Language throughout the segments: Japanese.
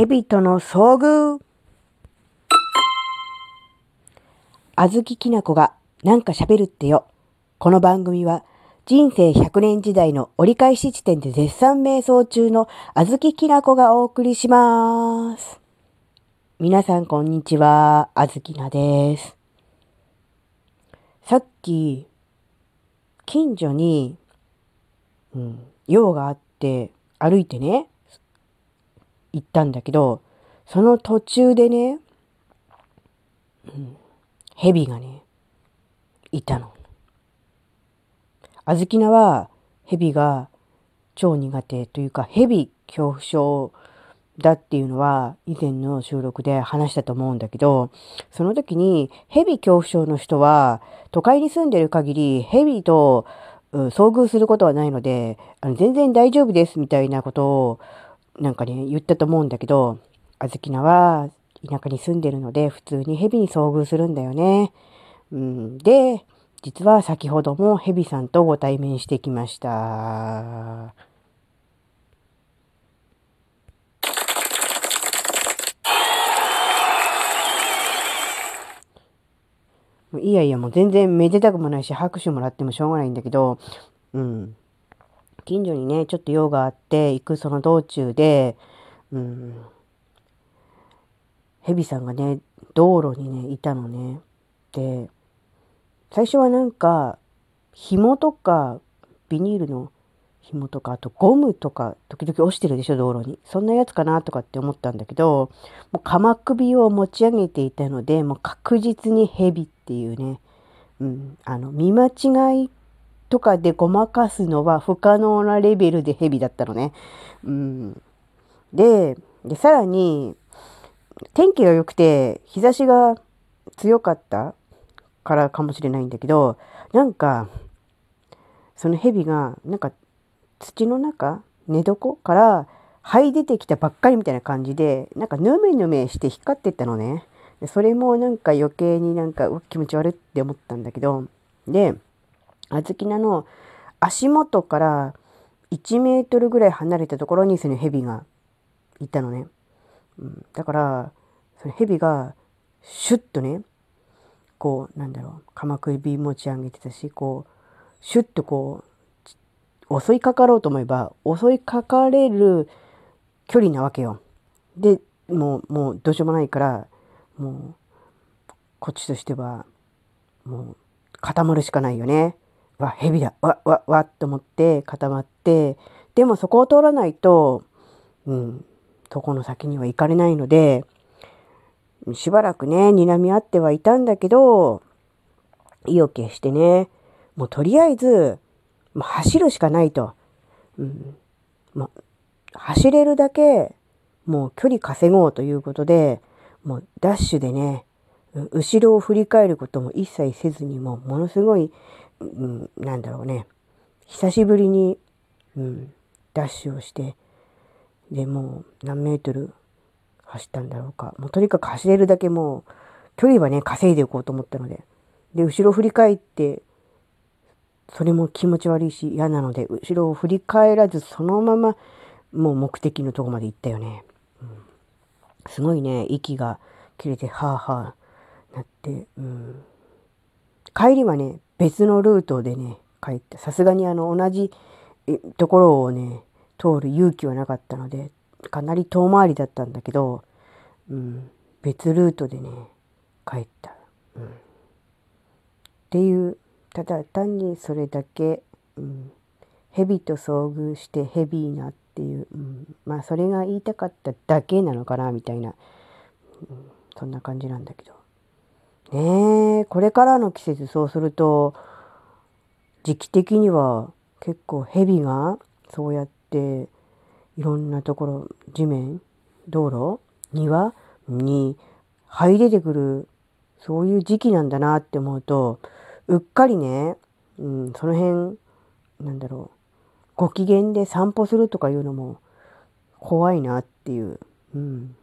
蛇との遭遇あずききなこがなんか喋るってよ。この番組は人生100年時代の折り返し地点で絶賛瞑想中のあずききなこがお送りします。皆さんこんにちは。あずきなです。さっき、近所に、うん、用があって歩いてね、行ったんだけど、その途中でね、うん、蛇がね、いたの。あずきなは蛇が超苦手というか蛇恐怖症だっていうのは以前の収録で話したと思うんだけど、その時に蛇恐怖症の人は都会に住んでる限り蛇と遭遇することはないので、あの全然大丈夫ですみたいなことをなんかね、言ったと思うんだけど、あずきなは田舎に住んでるので普通に蛇に遭遇するんだよね。うん、で、実は先ほども蛇さんとご対面してきました。いやいや、もう全然めでたくもないし、拍手もらってもしょうがないんだけど、うん。近所にね、ちょっと用があって、行くその道中で、うん。蛇さんがね、道路にね、いたのね。で、最初はなんか、紐とか、ビニールの紐とか、あとゴムとか、時々落ちてるでしょ、道路に。そんなやつかなとかって思ったんだけど、もう鎌首を持ち上げていたので、もう確実に蛇っていうね、うん、あの、見間違いとかでごまかすのは不可能なレベルで蛇だったのね。うん、でで、さらに、天気が良くて、日差しが強かったからかもしれないんだけど、なんか、その蛇が、なんか、土の中、寝床から這い出てきたばっかりみたいな感じで、なんかヌメヌメして光ってったのね。それもなんか余計になんか、気持ち悪いって思ったんだけど、で、あずきなの足元から1メートルぐらい離れたところにその蛇がいたのね。うん、だから、その蛇がシュッとね、こう、なんだろう、鎌首持ち上げてたし、こう、シュッとこう、襲いかかろうと思えば、襲いかかれる距離なわけよ。で、もう、もうどうしようもないから、もう、こっちとしては、もう、固まるしかないよね。わ、蛇だ。わ、わ、わ、と思って固まって、でもそこを通らないと、うん、そこの先には行かれないので、しばらくね、睨み合ってはいたんだけど、意を決してね、もうとりあえず、もう走るしかないと。うん、もう走れるだけ、もう距離稼ごうということで、もうダッシュでね、後ろを振り返ることも一切せずに、もうものすごい、うん、なんだろうね、久しぶりに、うん、ダッシュをして、で、もう何メートル走ったんだろうか。もうとにかく走れるだけもう、距離はね、稼いでいこうと思ったので。で、後ろ振り返って、それも気持ち悪いし嫌なので、後ろを振り返らず、そのまま、もう目的のとこまで行ったよね。うん、すごいね、息が切れて、はあはあ、なって、うん。帰りはね、別のルートでね、帰った。さすがにあの、同じところをね、通る勇気はなかったので、かなり遠回りだったんだけど、うん、別ルートでね、帰った。うん、っていう、ただ単にそれだけ、うん、蛇と遭遇してヘビーなっていう、うん、まあそれが言いたかっただけなのかなみたいな、うん、そんな感じなんだけど。ねえ、これからの季節そうすると、時期的には結構蛇がそうやっていろんなところ、地面、道路、庭に這い出てくる、そういう時期なんだなって思うと、うっかりね、うん、その辺、なんだろう、ご機嫌で散歩するとかいうのも怖いなっていう。うん。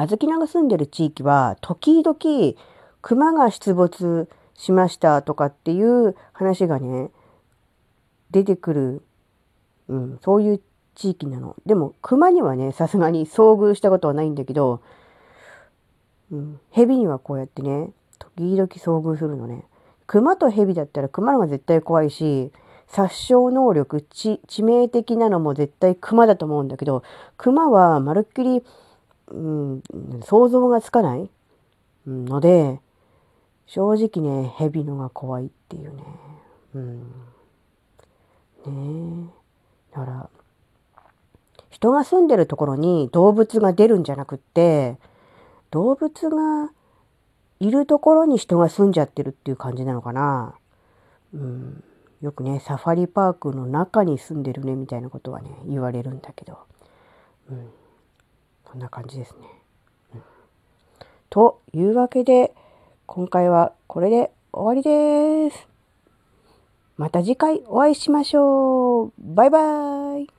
あずきなが住んでる地域は、時々、熊が出没しましたとかっていう話がね、出てくる、うん、そういう地域なの。でも、熊にはね、さすがに遭遇したことはないんだけど、うん、蛇にはこうやってね、時々遭遇するのね。熊と蛇だったら熊のが絶対怖いし、殺傷能力、致命的なのも絶対熊だと思うんだけど、熊はまるっきり、うん、想像がつかない？ので、正直ね、蛇のが怖いっていうね。うん。ねえ。だから、人が住んでるところに動物が出るんじゃなくって、動物がいるところに人が住んじゃってるっていう感じなのかな。うん。よくね、サファリパークの中に住んでるねみたいなことはね、言われるんだけど。うん。こんな感じですね。うん、というわけで、今回はこれで終わりです。また次回お会いしましょう。バイバーイ。